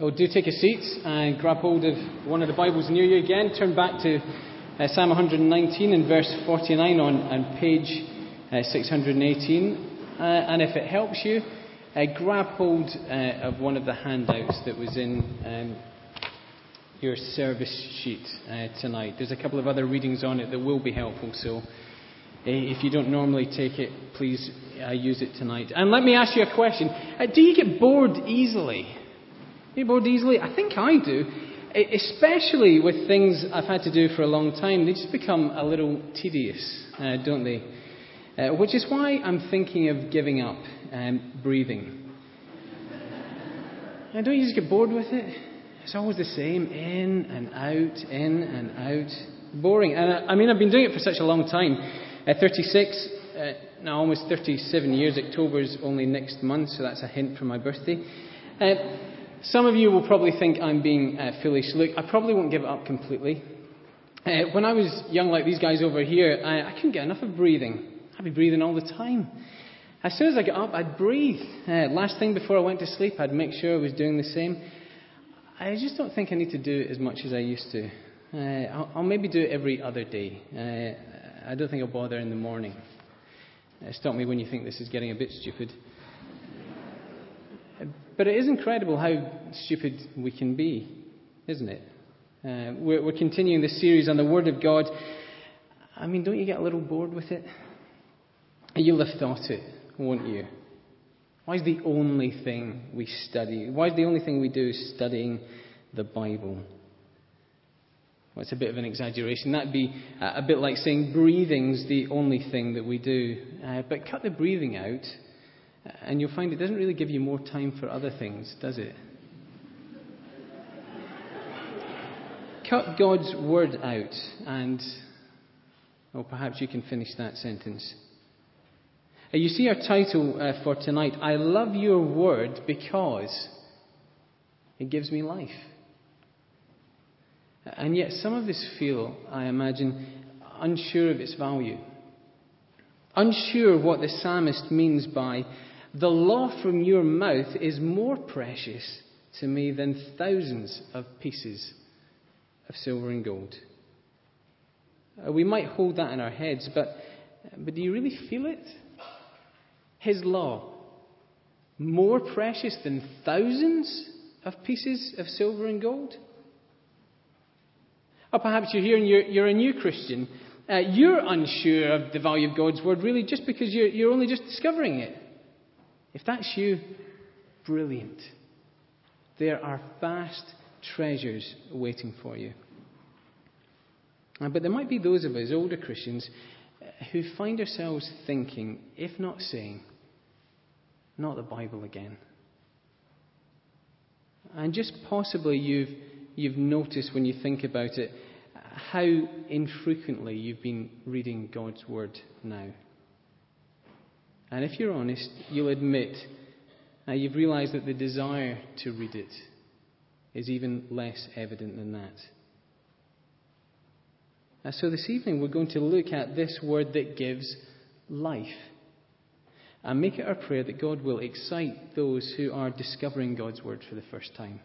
Oh, do take a seat and grab hold of one of the Bibles near you again. Turn back to uh, Psalm 119 and verse 49 on, on page uh, 618. Uh, and if it helps you, uh, grab hold uh, of one of the handouts that was in um, your service sheet uh, tonight. There's a couple of other readings on it that will be helpful, so if you don't normally take it, please use it tonight. And let me ask you a question Do you get bored easily? Bored easily? I think I do. Especially with things I've had to do for a long time, they just become a little tedious, uh, don't they? Uh, which is why I'm thinking of giving up um, breathing. and don't you just get bored with it? It's always the same in and out, in and out. Boring. And I, I mean, I've been doing it for such a long time. At 36, uh, now almost 37 years, October's only next month, so that's a hint for my birthday. Uh, some of you will probably think I'm being uh, foolish. Look, I probably won't give it up completely. Uh, when I was young, like these guys over here, I, I, couldn't get enough of breathing. I'd be breathing all the time. As soon as I got up, I'd breathe. Uh, last thing before I went to sleep, I'd make sure I was doing the same. I just don't think I need to do it as much as I used to. Uh, I'll, I'll, maybe do it every other day. Uh, I don't think I'll bother in the morning. Uh, stop me when you think this is getting a bit stupid. But it is incredible how stupid we can be, isn't it? Uh, we're, we're continuing this series on the Word of God. I mean, don't you get a little bored with it? You'll have thought it, won't you? Why is the only thing we study? Why is the only thing we do studying the Bible? Well, it's a bit of an exaggeration. That'd be a bit like saying breathing's the only thing that we do. Uh, but cut the breathing out and you'll find it doesn't really give you more time for other things, does it? Cut God's word out, and, oh, perhaps you can finish that sentence. Uh, you see our title uh, for tonight I love your word because it gives me life. And yet, some of us feel, I imagine, unsure of its value. Unsure what the psalmist means by the law from your mouth is more precious to me than thousands of pieces of silver and gold. Uh, we might hold that in our heads, but, but do you really feel it? His law, more precious than thousands of pieces of silver and gold? Or perhaps you're here and you're, you're a new Christian. Uh, you're unsure of the value of God's word, really, just because you're, you're only just discovering it. If that's you, brilliant. There are vast treasures waiting for you. Uh, but there might be those of us, older Christians, uh, who find ourselves thinking, if not saying, not the Bible again. And just possibly you've, you've noticed when you think about it how infrequently you've been reading God's Word now. And if you're honest, you'll admit uh, you've realized that the desire to read it is even less evident than that. Uh, so this evening, we're going to look at this word that gives life. And make it our prayer that God will excite those who are discovering God's word for the first time.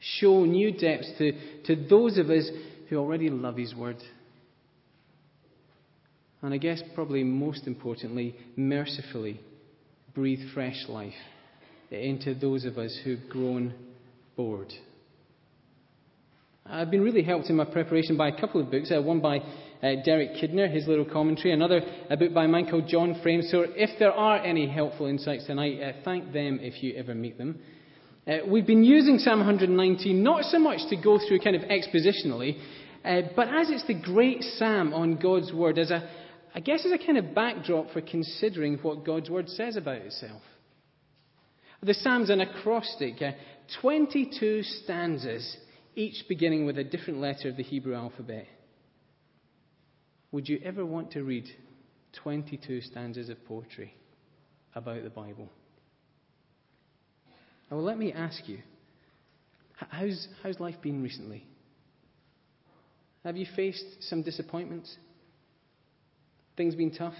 Show new depths to, to those of us who already love His word and I guess, probably most importantly, mercifully breathe fresh life into those of us who've grown bored. I've been really helped in my preparation by a couple of books. Uh, one by uh, Derek Kidner, his little commentary, another a book by a man called John Frame. So if there are any helpful insights tonight, uh, thank them if you ever meet them. Uh, we've been using Psalm 119 not so much to go through kind of expositionally, uh, but as it's the great psalm on God's Word, as a, I guess, as a kind of backdrop for considering what God's Word says about itself. The Psalm's an acrostic, uh, 22 stanzas, each beginning with a different letter of the Hebrew alphabet. Would you ever want to read 22 stanzas of poetry about the Bible? Well, let me ask you how's, how's life been recently? Have you faced some disappointments? Things been tough?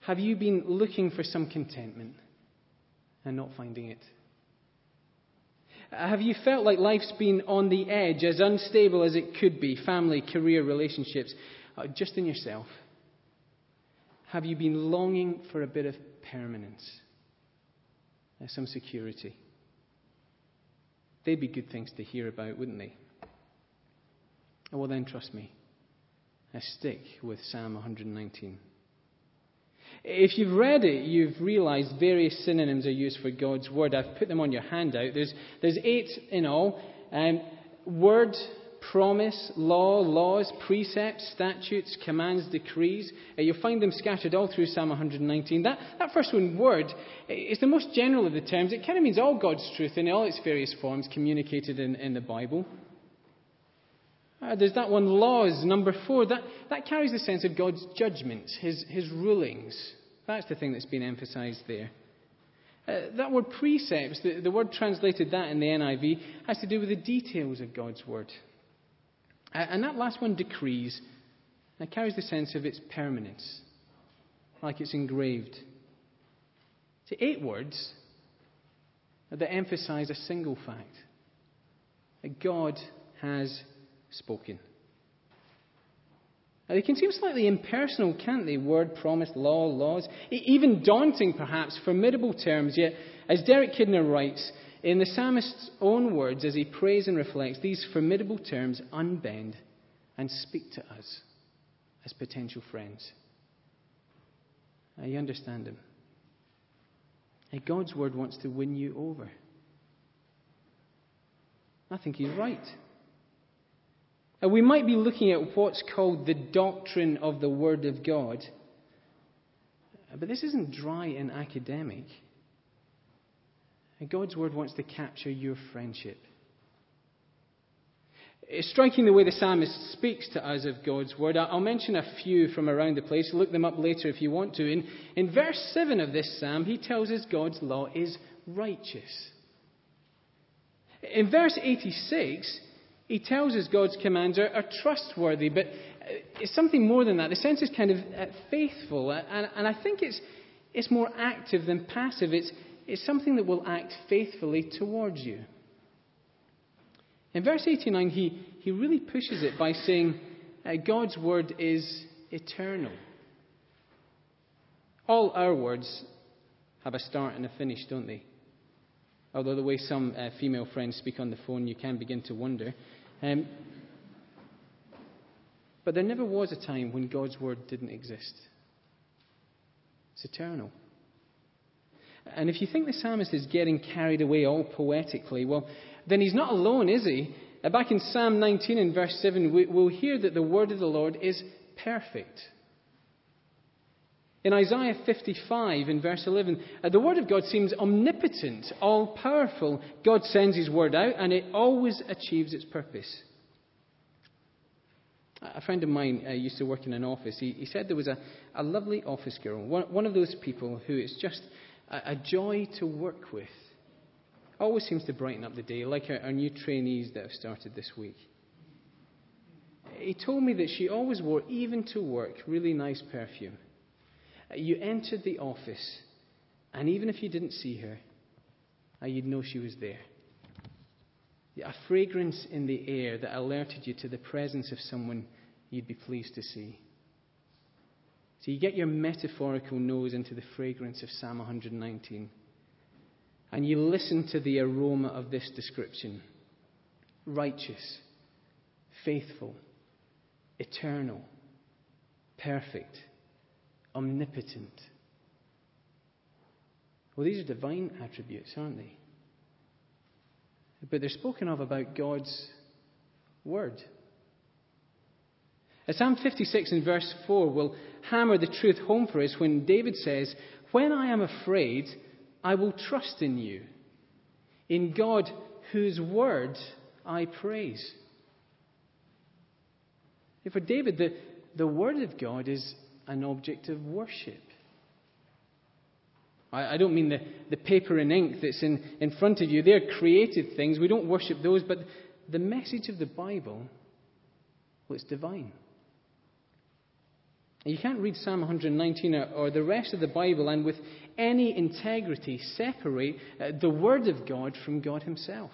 Have you been looking for some contentment and not finding it? Have you felt like life's been on the edge, as unstable as it could be family, career, relationships, uh, just in yourself? Have you been longing for a bit of permanence, some security? They'd be good things to hear about, wouldn't they? Well, then, trust me, Stick with Psalm 119. If you've read it, you've realized various synonyms are used for God's word. I've put them on your handout. There's, there's eight in all. Um, word, promise, law, laws, precepts, statutes, commands, decrees. Uh, you'll find them scattered all through Psalm 119. That, that first one, word, is the most general of the terms. It kind of means all God's truth in all its various forms communicated in, in the Bible. Uh, there's that one, laws, number four. That, that carries the sense of God's judgment, his, his rulings. That's the thing that's been emphasized there. Uh, that word precepts, the, the word translated that in the NIV, has to do with the details of God's word. Uh, and that last one, decrees, that carries the sense of its permanence, like it's engraved. So, eight words that emphasize a single fact that God has spoken. Now, they can seem slightly impersonal, can't they? Word, promise, law, laws. Even daunting, perhaps, formidable terms. Yet, as Derek Kidner writes, in the psalmist's own words, as he prays and reflects, these formidable terms unbend and speak to us as potential friends. Now, you understand him. And God's word wants to win you over. I think he's right. And we might be looking at what's called the doctrine of the Word of God. But this isn't dry and academic. God's Word wants to capture your friendship. It's striking the way the psalmist speaks to us of God's Word. I'll mention a few from around the place. Look them up later if you want to. In, in verse 7 of this psalm, he tells us God's law is righteous. In verse 86, he tells us God's commands are, are trustworthy, but uh, it's something more than that. The sense is kind of uh, faithful, uh, and, and, I think it's, it's more active than passive. It's, it's something that will act faithfully towards you. In verse 89, he, he really pushes it by saying uh, God's word is eternal. All our words have a start and a finish, don't they? Although the way some uh, female friends speak on the phone, you can begin to wonder. Um, but there never was a time when God's word didn't exist. It's eternal. And if you think the psalmist is getting carried away all poetically, well, then he's not alone, is he? Uh, back in Psalm 19 and verse 7, we'll hear that the word of the Lord is perfect. In Isaiah 55, in verse 11, uh, the Word of God seems omnipotent, all powerful. God sends His Word out, and it always achieves its purpose. A friend of mine uh, used to work in an office. He, he said there was a, a lovely office girl, one, one of those people who it's just a, a, joy to work with. Always seems to brighten up the day, like our, our new trainees that have started this week. He told me that she always wore, even to work, really nice perfume. You entered the office, and even if you didn't see her, uh, you'd know she was there. A fragrance in the air that alerted you to the presence of someone you'd be pleased to see. So you get your metaphorical nose into the fragrance of Psalm 119, and you listen to the aroma of this description righteous, faithful, eternal, perfect omnipotent. Well, these are divine attributes, aren't they? But they're spoken of about God's Word. Uh, Psalm 56 in verse 4 will hammer the truth home for us when David says, When I am afraid, I will trust in you, in God whose word I praise. For David, the, the word of God is an object of worship. I, I don't mean the, the paper and ink that's in, in front of you. They're created things. We don't worship those. But the message of the Bible, well, it's divine. You can't read Psalm 119 or, or, the rest of the Bible and with any integrity separate uh, the Word of God from God Himself.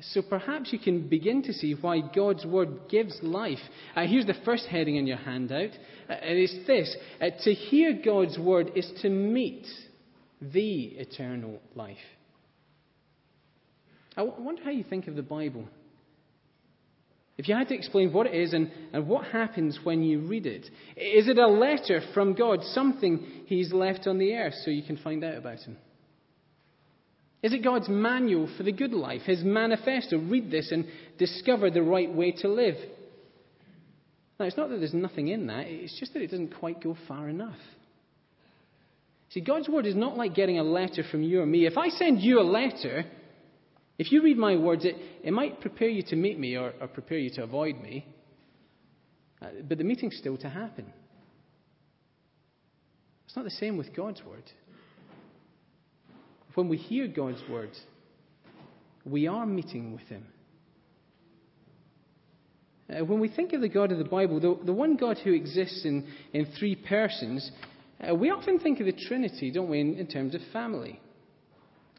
So perhaps you can begin to see why God's Word gives life. Uh, here's the first heading in your handout. Uh, it is this uh, To hear God's Word is to meet the eternal life. I wonder how you think of the Bible. If you had to explain what it is and, and what happens when you read it, is it a letter from God, something He's left on the earth so you can find out about Him? Is it God's manual for the good life, His manifesto? Read this and discover the right way to live. Now, it's not that there's nothing in that, it's just that it doesn't quite go far enough. See, God's Word is not like getting a letter from you or me. If I send you a letter, if you read my words, it, it might prepare you to meet me or, or prepare you to avoid me, uh, but the meeting's still to happen. It's not the same with God's Word. When we hear God's Word, we are meeting with Him. Uh, when we think of the God of the Bible, the, the one God who exists in, in three persons, uh, we often think of the Trinity, don't we, in, in terms of family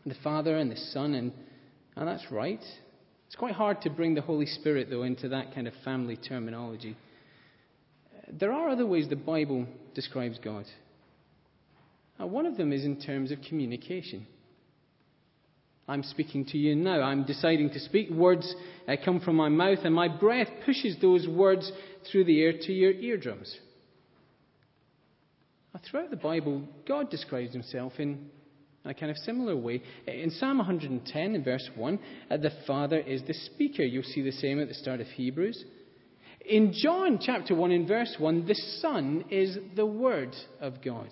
the Father and the Son and and that's right. It's quite hard to bring the Holy Spirit, though, into that kind of family terminology. There are other ways the Bible describes God. Now, one of them is in terms of communication. I'm speaking to you now. I'm deciding to speak. Words uh, come from my mouth, and my breath pushes those words through the air to your eardrums. Now, throughout the Bible, God describes himself in a kind of similar way. In Psalm 110, in verse 1, uh, the Father is the speaker. You'll see the same at the start of Hebrews. In John chapter 1, in verse 1, the Son is the Word of God.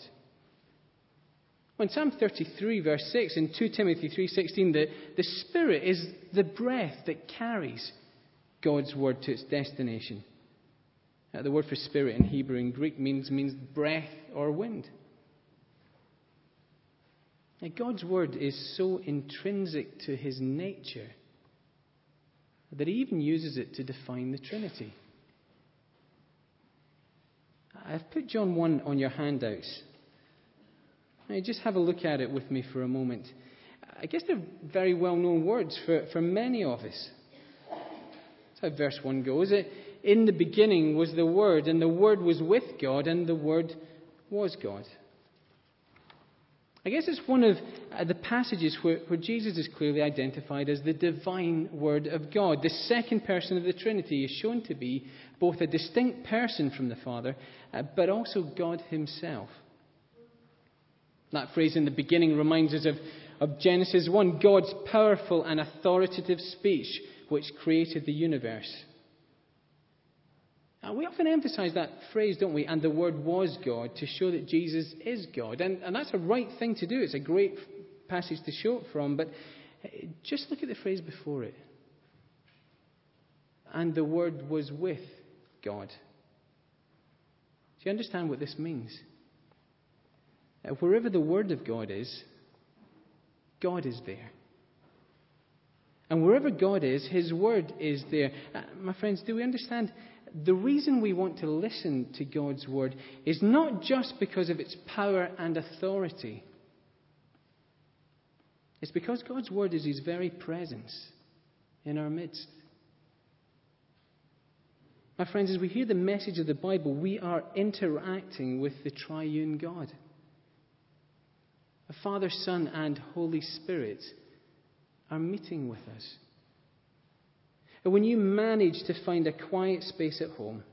In Psalm 33, verse 6, in 2 Timothy 3.16, the, the Spirit is the breath that carries God's Word to its destination. Uh, the word for spirit in Hebrew and Greek means, means breath or wind. Now, God's word is so intrinsic to his nature that he even uses it to define the Trinity. I've put John 1 on your handouts. Now, just have a look at it with me for a moment. I guess they're very well known words for, for many of us. That's how verse 1 goes. It, In the beginning was the Word, and the Word was with God, and the Word was God. I guess it's one of uh, the passages where, where, Jesus is clearly identified as the divine Word of God. The second person of the Trinity is shown to be both a distinct person from the Father, uh, but also God Himself. That phrase in the beginning reminds us of, of Genesis 1 God's powerful and authoritative speech which created the universe. And we often emphasize that phrase, don't we? And the Word was God to show that Jesus is God. And, and that's a right thing to do. It's a great passage to show it from. But eh, just look at the phrase before it. And the Word was with God. Do you understand what this means? Uh, wherever the Word of God is, God is there. And wherever God is, His Word is there. Uh, my friends, do we understand the reason we want to listen to God's word is not just because of its power and authority. It's because God's word is his very presence in our midst. My friends, as we hear the message of the Bible, we are interacting with the triune God. The Father, Son, and Holy Spirit are meeting with us. And when you manage to find a quiet space at home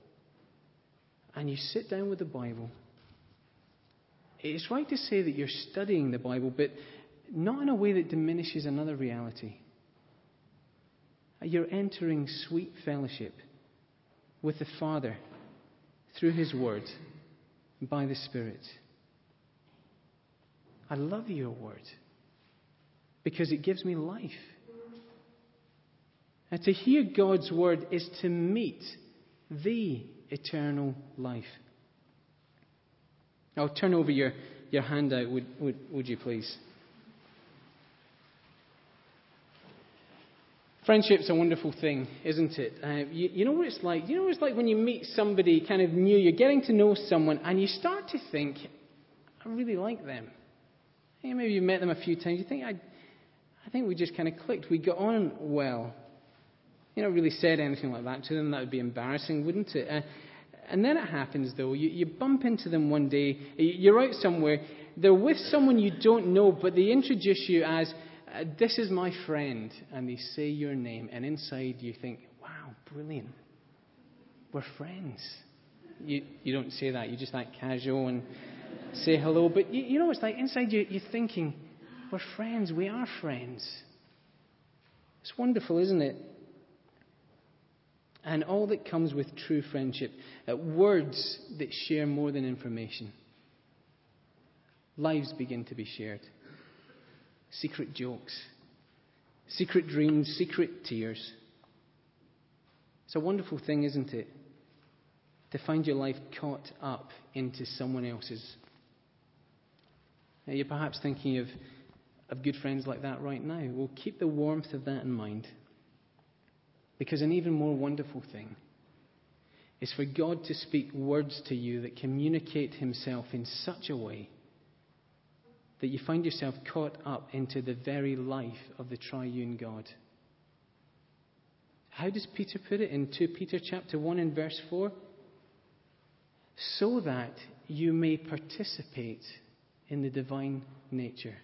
and you sit down with the Bible, it's right to say that you're studying the Bible, but not in a way that diminishes another reality. You're entering sweet fellowship with the Father through His Word by the Spirit. I love your Word because it gives me life. And to hear God's word is to meet the eternal life. I'll turn over your, your handout, would, would, would you please? Friendship's a wonderful thing, isn't it? Uh, you, you, know what it's like? You know what it's like when you meet somebody kind of new, you're getting to know someone, and you start to think, I really like them. Maybe you've met them a few times. You think, I, I think we just kind of clicked. We got on well. You know, really said anything like that to them. That would be embarrassing, wouldn't it? Uh, and then it happens, though. You, you bump into them one day. You're out somewhere. They're with someone you don't know, but they introduce you as, uh, This is my friend. And they say your name. And inside you think, Wow, brilliant. We're friends. You, you don't say that. You're just act casual and say hello. But you, you know, it's like inside you, you're thinking, We're friends. We are friends. It's wonderful, isn't it? and all that comes with true friendship. Uh, words that share more than information. Lives begin to be shared. Secret jokes, secret dreams, secret tears. It's a wonderful thing, isn't it? To find your life caught up into someone else's. You're perhaps thinking of, of good friends like that right now. Well, keep the warmth of that in mind. Because an even more wonderful thing is for God to speak words to you that communicate Himself in such a way that you find yourself caught up into the very life of the triune God. How does Peter put it in 2 Peter chapter 1 and verse 4? So that you may participate in the divine nature.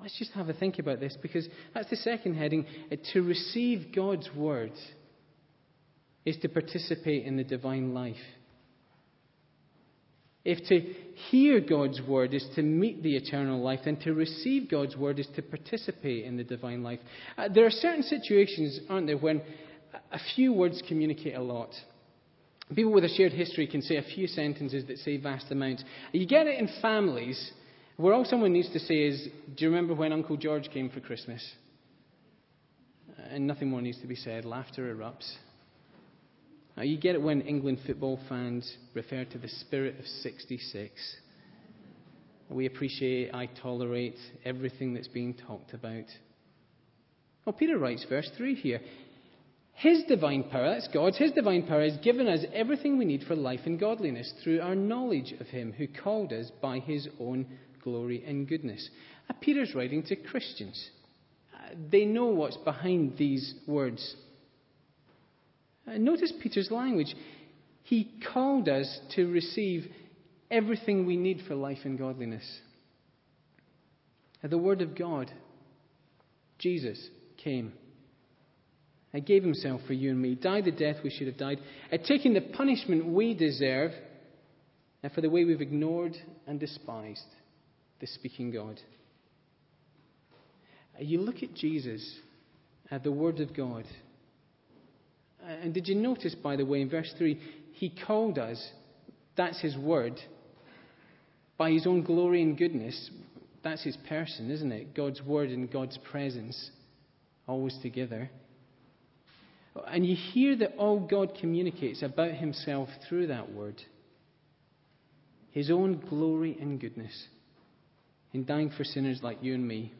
Let's just have a think about this because that's the second heading. Uh, to receive God's word is to participate in the divine life. If to hear God's word is to meet the eternal life, then to receive God's word is to participate in the divine life. Uh, there are certain situations, aren't there, when a few words communicate a lot. People with a shared history can say a few sentences that say vast amounts. You get it in families where all someone needs to say is, Do you remember when Uncle George came for Christmas? And nothing more needs to be said. Laughter erupts. Now, you get it when England football fans refer to the spirit of 66. We appreciate, I tolerate everything that's being talked about. Well, Peter writes, verse 3 here His divine power, that's God's, His divine power has given us everything we need for life and godliness through our knowledge of Him who called us by His own glory, and goodness. Uh, Peter's writing to Christians. Uh, they know what's behind these words. Uh, notice Peter's language. He called us to receive everything we need for life and godliness. Uh, the Word of God, Jesus, came. He gave himself for you and me, died the death we should have died, uh, taking the punishment we deserve uh, for the way we've ignored and despised the speaking God. Uh, you look at Jesus, at the Word of God. Uh, and did you notice, by the way, in verse 3, he called us, that's his word, by his own glory and goodness. That's his person, isn't it? God's word and God's presence, always together. And you hear that all God communicates about himself through that word his own glory and goodness in dying for sinners like you and me.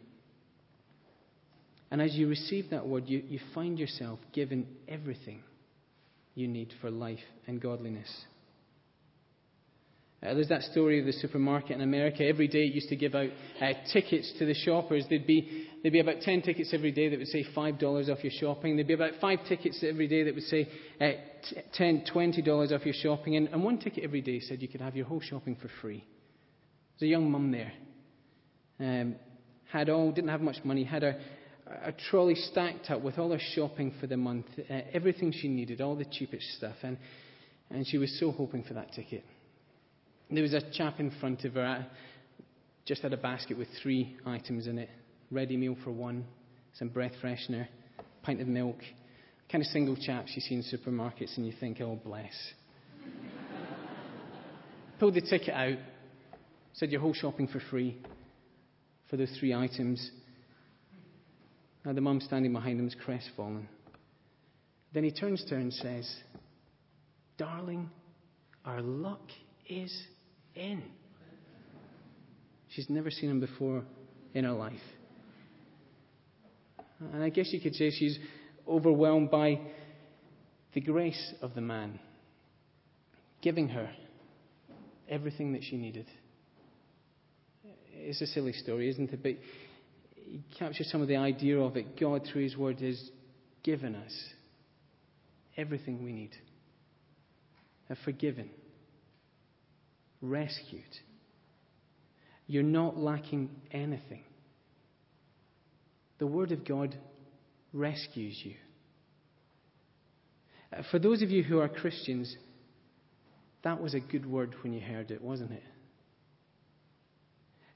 And as you receive that word, you, you find yourself given everything you need for life and godliness. Uh, there's that story of the supermarket in America. Every day it used to give out uh, tickets to the shoppers. There'd be, there'd be about 10 tickets every day that would say $5 off your shopping. There'd be about 5 tickets every day that would say uh, $10, $20 off your shopping. And, and one ticket every day said you could have your whole shopping for free. There's a young mum there um, had all, didn't have much money, had a, a trolley stacked up with all her shopping for the month, uh, everything she needed, all the cheapest stuff, and, and she was so hoping for that ticket. There was a chap in front of her, uh, just had a basket with three items in it ready meal for one, some breath freshener, pint of milk. Kind of single chaps you see in supermarkets, and you think, oh, bless. Pulled the ticket out, said, Your whole shopping for free for those three items. Now the mum standing behind him is crestfallen. Then he turns to her and says, Darling, our luck is in. She's never seen him before in her life. And I guess you could say she's overwhelmed by the grace of the man, giving her everything that she needed. It's a silly story, isn't it? But he captures some of the idea of it. God, through His Word, has given us everything we need. Have forgiven, rescued. You're not lacking anything. The Word of God rescues you. Uh, for those of you who are Christians, that was a good word when you heard it, wasn't it?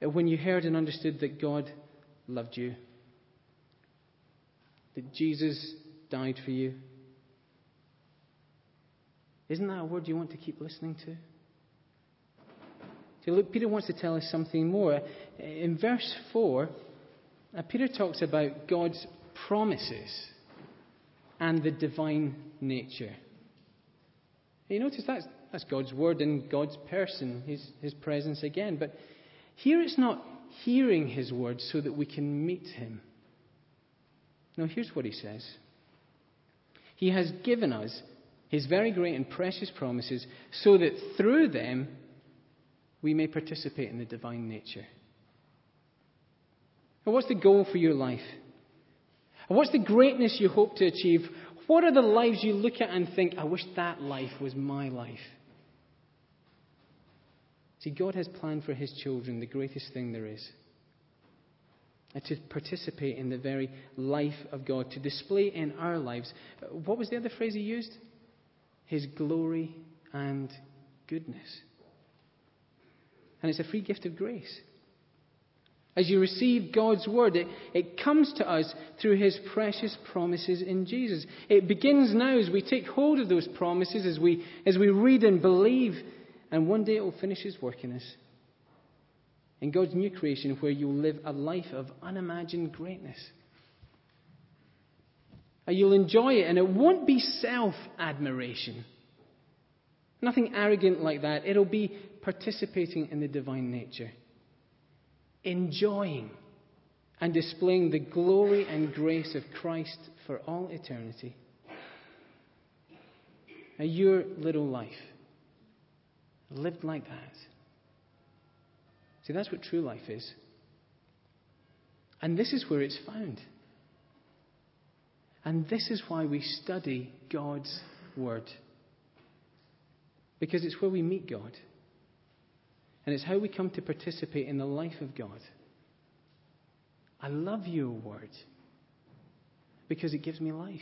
Uh, when you heard and understood that God loved you, that Jesus died for you. Isn't that a word you want to keep listening to? See, look, Peter wants to tell us something more. In verse 4, uh, Peter talks about God's promises and the divine nature. You notice that's, that's God's word and God's person, his, his presence again. But here it's not hearing his word so that we can meet him. No, here's what he says He has given us his very great and precious promises so that through them we may participate in the divine nature. And what's the goal for your life? And what's the greatness you hope to achieve? What are the lives you look at and think, I wish that life was my life? See, God has planned for His children the greatest thing there is. And to participate in the very life of God, to display in our lives. What was the other phrase He used? His glory and goodness. And it's a free gift of grace. As you receive God's word, it, it comes to us through his precious promises in Jesus. It begins now as we take hold of those promises, as we, as we read and believe, and one day it will finish its work in us. In God's new creation, where you'll live a life of unimagined greatness. And you'll enjoy it, and it won't be self admiration. Nothing arrogant like that. It'll be participating in the divine nature enjoying and displaying the glory and grace of Christ for all eternity. Now, your little life lived like that. See, that's what true life is. And this is where it's found. And this is why we study God's Word. Because it's where we meet God. And it's how we come to participate in the life of God. I love your word because it gives me life.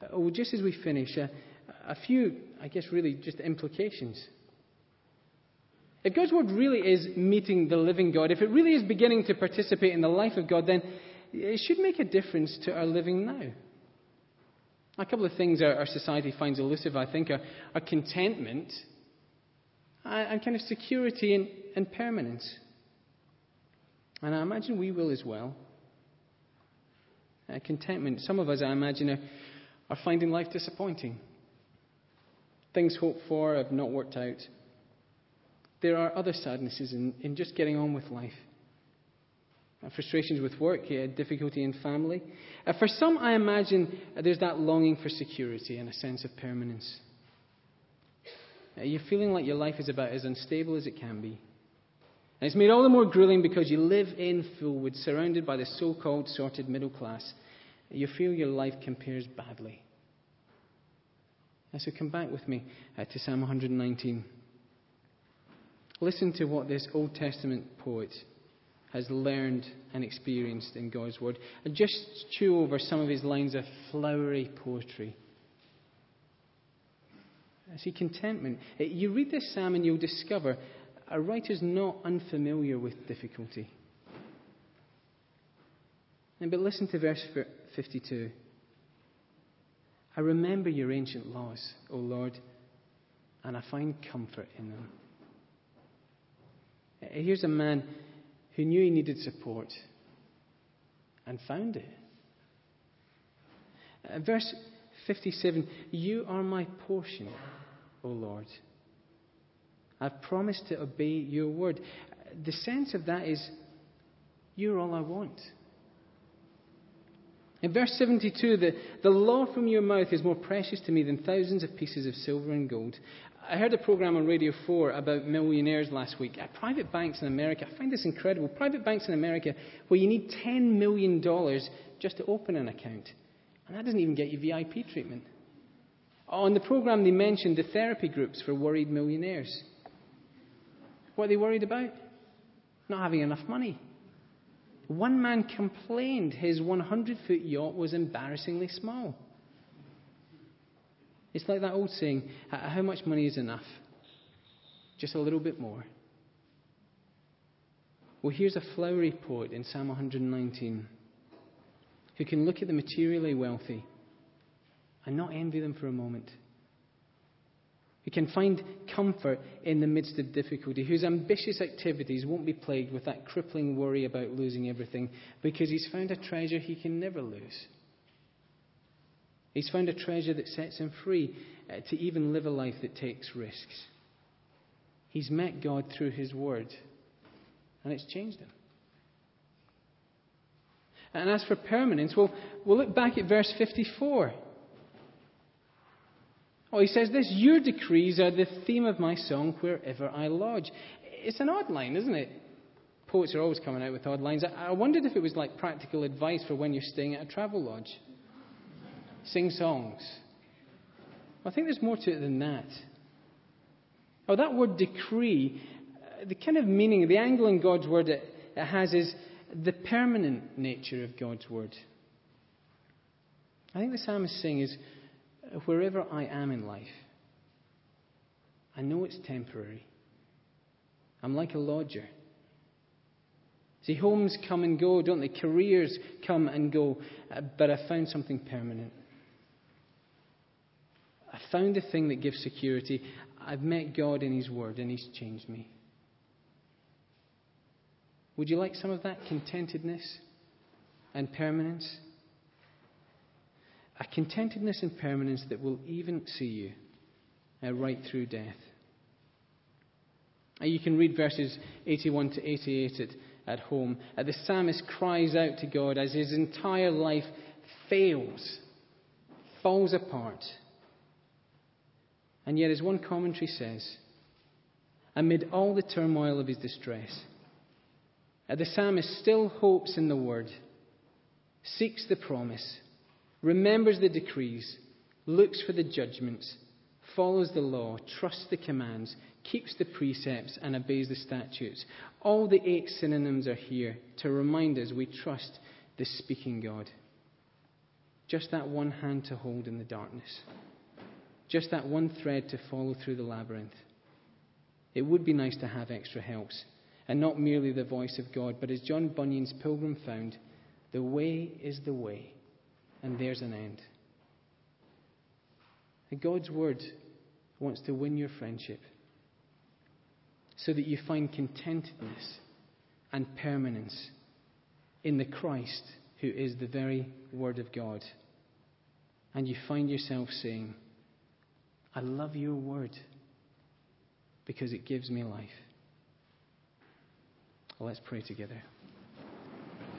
Uh, just as we finish, uh, a few, I guess, really just implications. If God's word really is meeting the living God, if it really is beginning to participate in the life of God, then it should make a difference to our living now. A couple of things our, our society finds elusive, I think, are, are contentment and kind of security and, and permanence. And I imagine we will as well. Uh, contentment. Some of us, I imagine, are, are finding life disappointing. Things hoped for have not worked out. There are other sadnesses in, in just getting on with life. Uh, frustrations with work, yeah, difficulty in family. Uh, for some, I imagine uh, there's that longing for security and a sense of permanence. You're feeling like your life is about as unstable as it can be. And it's made all the more grueling because you live in Fulwood, surrounded by the so called sorted middle class. You feel your life compares badly. And so come back with me uh, to Psalm 119. Listen to what this Old Testament poet has learned and experienced in God's Word. And just chew over some of his lines of flowery poetry See, contentment. Uh, you read this psalm and you'll discover a writer's not unfamiliar with difficulty. But listen to verse 52. I remember your ancient laws, O Lord, and I find comfort in them. Uh, here's a man who knew he needed support and found it. Uh, verse 57 You are my portion. O Lord. I've promised to obey your word. The sense of that is, you're all I want. In verse 72, the, the law from your mouth is more precious to me than thousands of pieces of silver and gold. I heard a program on Radio 4 about millionaires last week. Uh, private banks in America, I find this incredible. Private banks in America where you need $10 million just to open an account. And that doesn't even get you VIP treatment. Oh, On the program, they mentioned the therapy groups for worried millionaires. What are they worried about? Not having enough money. One man complained his 100 foot yacht was embarrassingly small. It's like that old saying how much money is enough? Just a little bit more. Well, here's a flowery poet in Psalm 119 who can look at the materially wealthy and not envy them for a moment. Who can find comfort in the midst of difficulty, whose ambitious activities won't be plagued with that crippling worry about losing everything because he's found a treasure he can never lose. He's found a treasure that sets him free uh, to even live a life that takes risks. He's met God through his word, and it's changed him. And as for permanence, well, we'll look back at verse 54. He says this Your decrees are the theme of my song wherever I lodge. It's an odd line, isn't it? Poets are always coming out with odd lines. I wondered if it was like practical advice for when you're staying at a travel lodge. Sing songs. I think there's more to it than that. Oh, that word decree, uh, the kind of meaning, the angle in God's word it, it has is the permanent nature of God's word. I think the psalmist saying is wherever I am in life, I know it's temporary. I'm like a lodger. See, homes come and go, don't they? Careers come and go. Uh, but I found something permanent. I found a thing that gives security. I've met God in His Word, and He's changed me. Would you like some of that contentedness and permanence? A contentedness and permanence that will even see you uh, right through death. Uh, you can read verses 81 to 88 at, at home. Uh, the psalmist cries out to God as his entire life fails, falls apart. And yet, as one commentary says, amid all the turmoil of his distress, uh, the psalmist still hopes in the word, seeks the promise, remembers the decrees, looks for the judgments, follows the law, trusts the commands, keeps the precepts, and obeys the statutes. All the eight synonyms are here to remind us we trust the speaking God. Just that one hand to hold in the darkness, just that one thread to follow through the labyrinth. It would be nice to have extra helps and not merely the voice of God. But as John Bunyan's pilgrim found, the way is the way, and there's an end. And God's word wants to win your friendship so that you find contentedness and permanence in the Christ who is the very Word of God. And you find yourself saying, I love your Word because it gives me life. Let's pray together.